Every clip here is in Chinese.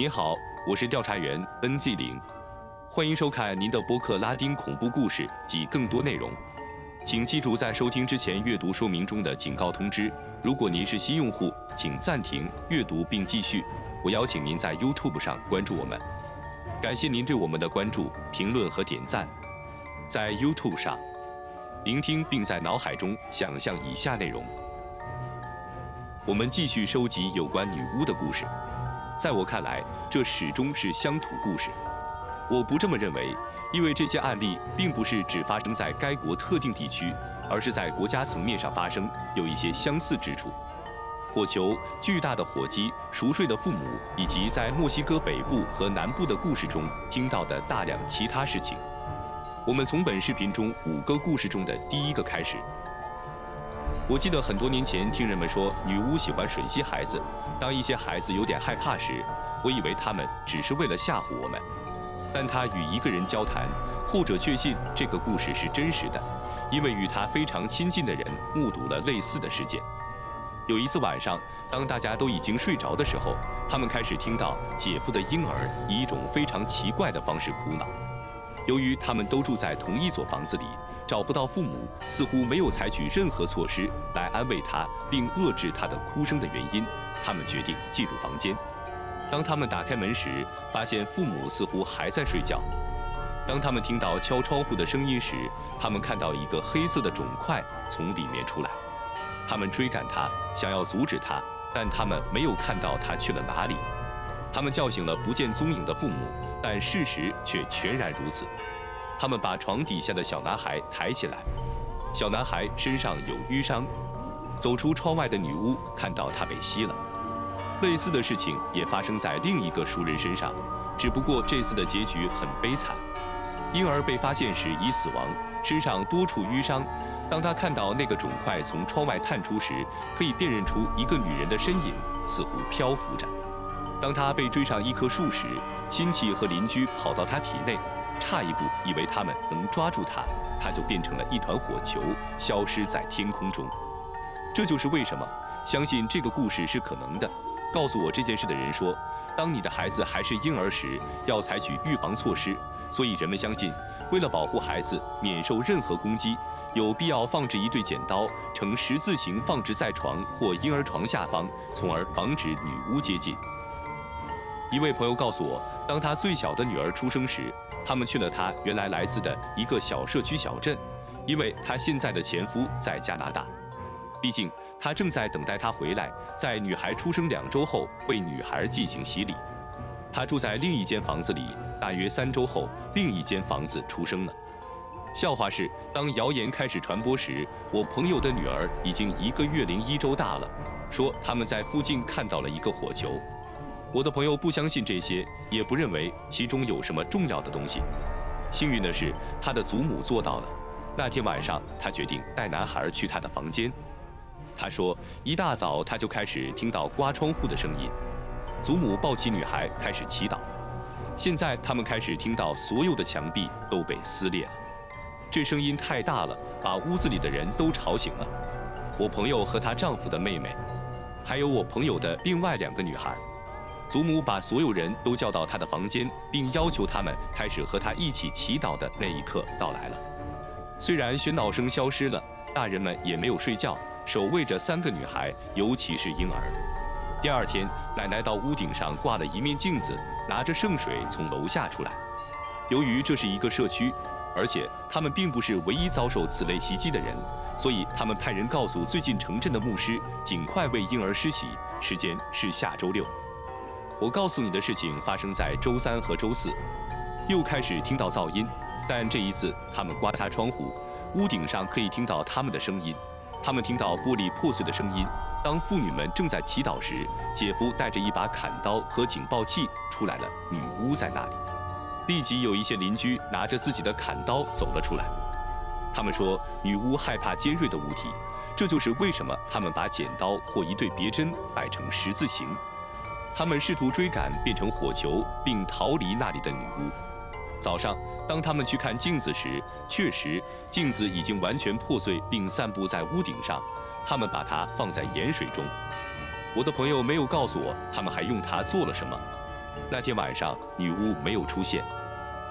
您好，我是调查员 NZ 零，欢迎收看您的播客《拉丁恐怖故事》及更多内容。请记住在收听之前阅读说明中的警告通知。如果您是新用户，请暂停阅读并继续。我邀请您在 YouTube 上关注我们，感谢您对我们的关注、评论和点赞。在 YouTube 上聆听并在脑海中想象以下内容。我们继续收集有关女巫的故事。在我看来，这始终是乡土故事。我不这么认为，因为这些案例并不是只发生在该国特定地区，而是在国家层面上发生，有一些相似之处。火球、巨大的火鸡、熟睡的父母，以及在墨西哥北部和南部的故事中听到的大量其他事情。我们从本视频中五个故事中的第一个开始。我记得很多年前听人们说女巫喜欢吮吸孩子。当一些孩子有点害怕时，我以为他们只是为了吓唬我们。但他与一个人交谈，后者确信这个故事是真实的，因为与他非常亲近的人目睹了类似的事件。有一次晚上，当大家都已经睡着的时候，他们开始听到姐夫的婴儿以一种非常奇怪的方式哭闹。由于他们都住在同一所房子里。找不到父母，似乎没有采取任何措施来安慰他并遏制他的哭声的原因。他们决定进入房间。当他们打开门时，发现父母似乎还在睡觉。当他们听到敲窗户的声音时，他们看到一个黑色的肿块从里面出来。他们追赶他，想要阻止他，但他们没有看到他去了哪里。他们叫醒了不见踪影的父母，但事实却全然如此。他们把床底下的小男孩抬起来，小男孩身上有淤伤。走出窗外的女巫看到他被吸了。类似的事情也发生在另一个熟人身上，只不过这次的结局很悲惨。婴儿被发现时已死亡，身上多处淤伤。当他看到那个肿块从窗外探出时，可以辨认出一个女人的身影，似乎漂浮着。当他被追上一棵树时，亲戚和邻居跑到他体内。差一步，以为他们能抓住他，他就变成了一团火球，消失在天空中。这就是为什么相信这个故事是可能的。告诉我这件事的人说，当你的孩子还是婴儿时，要采取预防措施。所以人们相信，为了保护孩子免受任何攻击，有必要放置一对剪刀，呈十字形放置在床或婴儿床下方，从而防止女巫接近。一位朋友告诉我，当他最小的女儿出生时。他们去了他原来来自的一个小社区小镇，因为他现在的前夫在加拿大。毕竟他正在等待他回来，在女孩出生两周后为女孩进行洗礼。他住在另一间房子里，大约三周后，另一间房子出生了。笑话是，当谣言开始传播时，我朋友的女儿已经一个月零一周大了，说他们在附近看到了一个火球。我的朋友不相信这些，也不认为其中有什么重要的东西。幸运的是，他的祖母做到了。那天晚上，他决定带男孩去他的房间。他说，一大早他就开始听到刮窗户的声音。祖母抱起女孩开始祈祷。现在他们开始听到所有的墙壁都被撕裂了。这声音太大了，把屋子里的人都吵醒了。我朋友和她丈夫的妹妹，还有我朋友的另外两个女孩。祖母把所有人都叫到她的房间，并要求他们开始和她一起祈祷的那一刻到来了。虽然喧闹声消失了，大人们也没有睡觉，守卫着三个女孩，尤其是婴儿。第二天，奶奶到屋顶上挂了一面镜子，拿着圣水从楼下出来。由于这是一个社区，而且他们并不是唯一遭受此类袭击的人，所以他们派人告诉最近城镇的牧师，尽快为婴儿施洗，时间是下周六。我告诉你的事情发生在周三和周四，又开始听到噪音，但这一次他们刮擦窗户，屋顶上可以听到他们的声音。他们听到玻璃破碎的声音。当妇女们正在祈祷时，姐夫带着一把砍刀和警报器出来了。女巫在那里。立即有一些邻居拿着自己的砍刀走了出来。他们说女巫害怕尖锐的物体，这就是为什么他们把剪刀或一对别针摆成十字形。他们试图追赶变成火球并逃离那里的女巫。早上，当他们去看镜子时，确实镜子已经完全破碎并散布在屋顶上。他们把它放在盐水中。我的朋友没有告诉我他们还用它做了什么。那天晚上，女巫没有出现。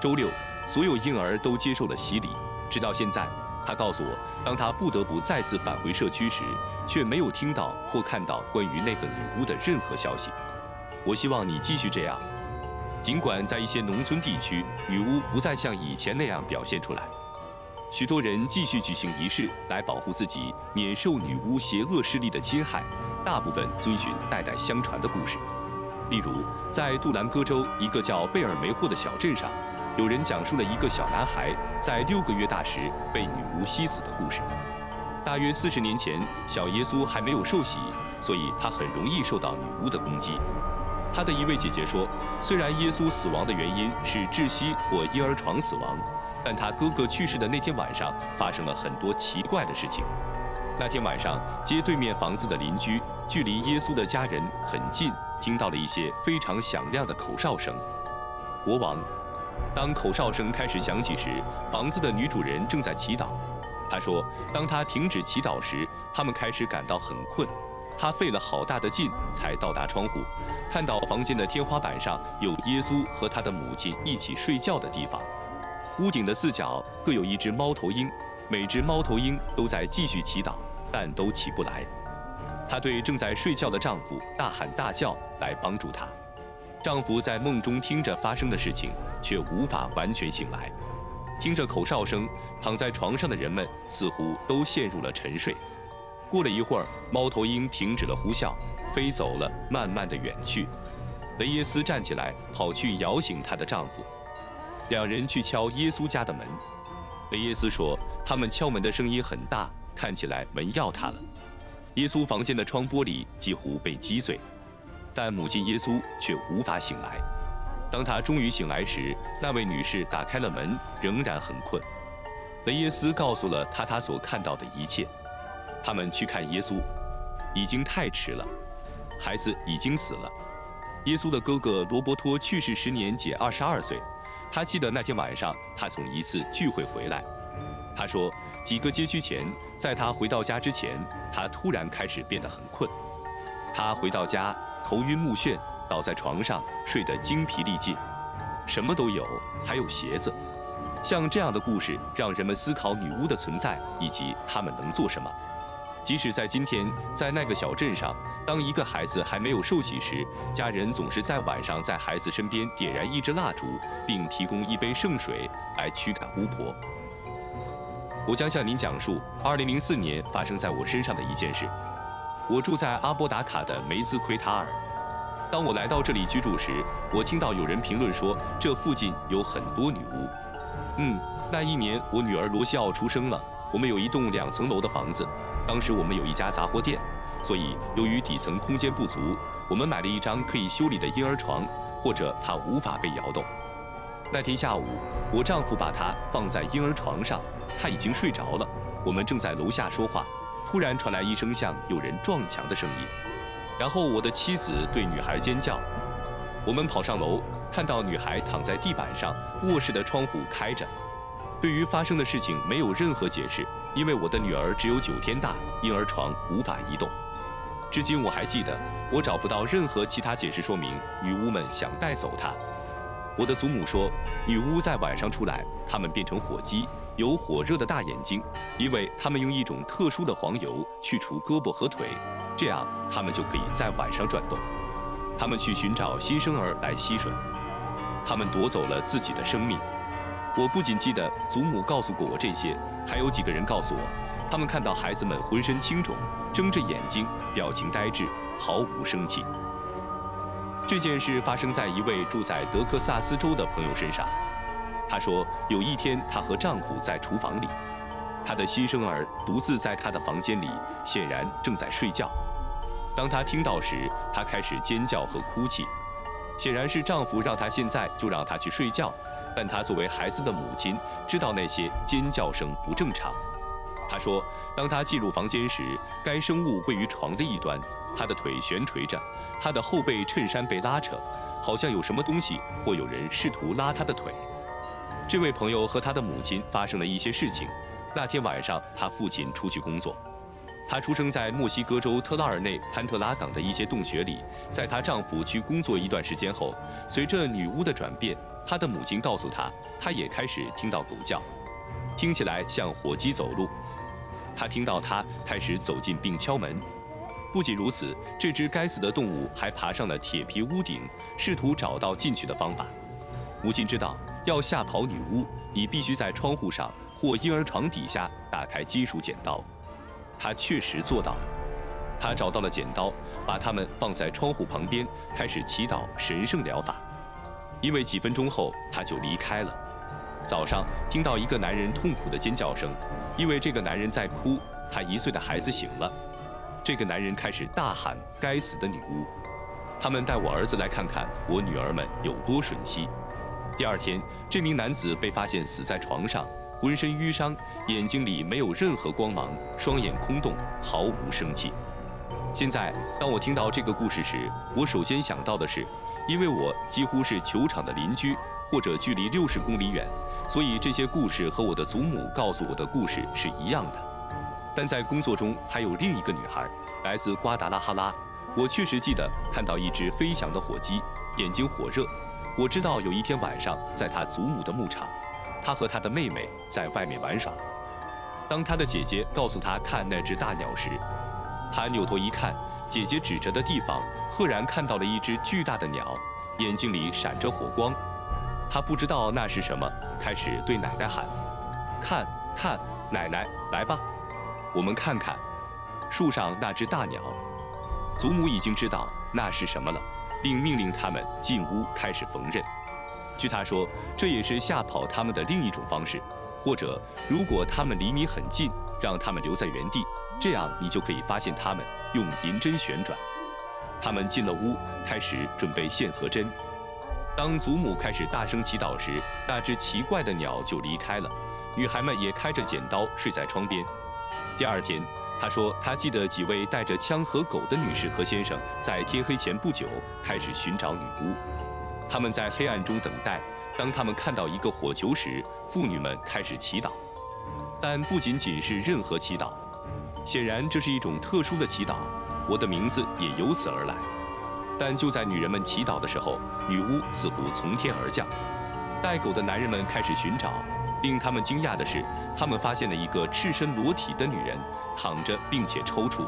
周六，所有婴儿都接受了洗礼。直到现在，他告诉我，当他不得不再次返回社区时，却没有听到或看到关于那个女巫的任何消息。我希望你继续这样。尽管在一些农村地区，女巫不再像以前那样表现出来，许多人继续举行仪式来保护自己免受女巫邪恶势力的侵害。大部分遵循代代相传的故事，例如在杜兰戈州一个叫贝尔梅霍的小镇上。有人讲述了一个小男孩在六个月大时被女巫吸死的故事。大约四十年前，小耶稣还没有受洗，所以他很容易受到女巫的攻击。他的一位姐姐说，虽然耶稣死亡的原因是窒息或婴儿床死亡，但他哥哥去世的那天晚上发生了很多奇怪的事情。那天晚上，街对面房子的邻居距离耶稣的家人很近，听到了一些非常响亮的口哨声。国王。当口哨声开始响起时，房子的女主人正在祈祷。她说，当她停止祈祷时，他们开始感到很困。她费了好大的劲才到达窗户，看到房间的天花板上有耶稣和他的母亲一起睡觉的地方。屋顶的四角各有一只猫头鹰，每只猫头鹰都在继续祈祷，但都起不来。她对正在睡觉的丈夫大喊大叫来帮助他。丈夫在梦中听着发生的事情，却无法完全醒来。听着口哨声，躺在床上的人们似乎都陷入了沉睡。过了一会儿，猫头鹰停止了呼啸，飞走了，慢慢的远去。雷耶斯站起来，跑去摇醒她的丈夫。两人去敲耶稣家的门。雷耶斯说，他们敲门的声音很大，看起来门要塌了。耶稣房间的窗玻璃几乎被击碎。但母亲耶稣却无法醒来。当他终于醒来时，那位女士打开了门，仍然很困。雷耶斯告诉了他他所看到的一切。他们去看耶稣，已经太迟了，孩子已经死了。耶稣的哥哥罗伯托去世时年仅二十二岁。他记得那天晚上，他从一次聚会回来。他说，几个街区前，在他回到家之前，他突然开始变得很困。他回到家。头晕目眩，倒在床上睡得精疲力尽，什么都有，还有鞋子。像这样的故事，让人们思考女巫的存在以及他们能做什么。即使在今天，在那个小镇上，当一个孩子还没有受洗时，家人总是在晚上在孩子身边点燃一支蜡烛，并提供一杯圣水来驱赶巫婆。我将向您讲述2004年发生在我身上的一件事。我住在阿波达卡的梅兹奎塔尔。当我来到这里居住时，我听到有人评论说这附近有很多女巫。嗯，那一年我女儿罗西奥出生了。我们有一栋两层楼的房子，当时我们有一家杂货店，所以由于底层空间不足，我们买了一张可以修理的婴儿床，或者它无法被摇动。那天下午，我丈夫把它放在婴儿床上，他已经睡着了。我们正在楼下说话。突然传来一声像有人撞墙的声音，然后我的妻子对女孩尖叫。我们跑上楼，看到女孩躺在地板上，卧室的窗户开着。对于发生的事情没有任何解释，因为我的女儿只有九天大，婴儿床无法移动。至今我还记得，我找不到任何其他解释说明女巫们想带走她。我的祖母说，女巫在晚上出来，她们变成火鸡。有火热的大眼睛，因为她们用一种特殊的黄油去除胳膊和腿，这样她们就可以在晚上转动。她们去寻找新生儿来吸吮，她们夺走了自己的生命。我不仅记得祖母告诉过我这些，还有几个人告诉我，他们看到孩子们浑身青肿，睁着眼睛，表情呆滞，毫无生气。这件事发生在一位住在德克萨斯州的朋友身上。她说，有一天，她和丈夫在厨房里，她的新生儿独自在她的房间里，显然正在睡觉。当她听到时，她开始尖叫和哭泣，显然是丈夫让她现在就让她去睡觉。但她作为孩子的母亲，知道那些尖叫声不正常。她说，当她进入房间时，该生物位于床的一端，她的腿悬垂着，她的后背衬衫被拉扯，好像有什么东西或有人试图拉她的腿。这位朋友和他的母亲发生了一些事情。那天晚上，他父亲出去工作。她出生在墨西哥州特拉尔内潘特拉港的一些洞穴里。在她丈夫去工作一段时间后，随着女巫的转变，她的母亲告诉她，她也开始听到狗叫，听起来像火鸡走路。她听到它开始走近并敲门。不仅如此，这只该死的动物还爬上了铁皮屋顶，试图找到进去的方法。母亲知道，要吓跑女巫，你必须在窗户上或婴儿床底下打开金属剪刀。他确实做到了。他找到了剪刀，把它们放在窗户旁边，开始祈祷神圣疗法。因为几分钟后，他就离开了。早上听到一个男人痛苦的尖叫声，因为这个男人在哭，他一岁的孩子醒了。这个男人开始大喊：“该死的女巫！”他们带我儿子来看看我女儿们有多吮吸。第二天，这名男子被发现死在床上，浑身淤伤，眼睛里没有任何光芒，双眼空洞，毫无生气。现在，当我听到这个故事时，我首先想到的是，因为我几乎是球场的邻居，或者距离六十公里远，所以这些故事和我的祖母告诉我的故事是一样的。但在工作中还有另一个女孩，来自瓜达拉哈拉。我确实记得看到一只飞翔的火鸡，眼睛火热。我知道有一天晚上，在她祖母的牧场，他和他的妹妹在外面玩耍。当他的姐姐告诉他看那只大鸟时，他扭头一看，姐姐指着的地方，赫然看到了一只巨大的鸟，眼睛里闪着火光。他不知道那是什么，开始对奶奶喊：“看，看，奶奶，来吧。”我们看看树上那只大鸟，祖母已经知道那是什么了，并命令他们进屋开始缝纫。据他说，这也是吓跑他们的另一种方式。或者，如果他们离你很近，让他们留在原地，这样你就可以发现他们。用银针旋转。他们进了屋，开始准备线和针。当祖母开始大声祈祷时，那只奇怪的鸟就离开了。女孩们也开着剪刀睡在窗边。第二天，他说他记得几位带着枪和狗的女士和先生在天黑前不久开始寻找女巫。他们在黑暗中等待。当他们看到一个火球时，妇女们开始祈祷。但不仅仅是任何祈祷，显然这是一种特殊的祈祷。我的名字也由此而来。但就在女人们祈祷的时候，女巫似乎从天而降。带狗的男人们开始寻找。令他们惊讶的是，他们发现了一个赤身裸体的女人，躺着并且抽搐。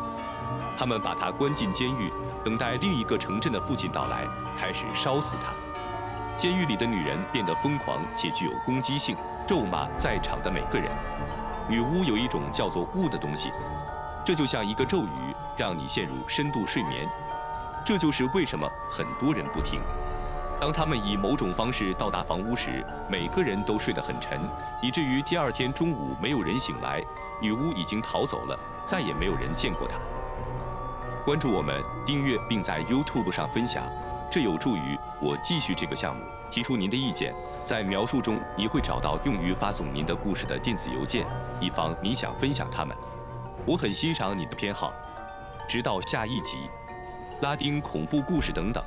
他们把她关进监狱，等待另一个城镇的父亲到来，开始烧死她。监狱里的女人变得疯狂且具有攻击性，咒骂在场的每个人。女巫有一种叫做雾的东西，这就像一个咒语，让你陷入深度睡眠。这就是为什么很多人不听。当他们以某种方式到达房屋时，每个人都睡得很沉，以至于第二天中午没有人醒来，女巫已经逃走了，再也没有人见过她。关注我们，订阅并在 YouTube 上分享，这有助于我继续这个项目。提出您的意见，在描述中你会找到用于发送您的故事的电子邮件，以防你想分享它们。我很欣赏你的偏好。直到下一集，拉丁恐怖故事等等。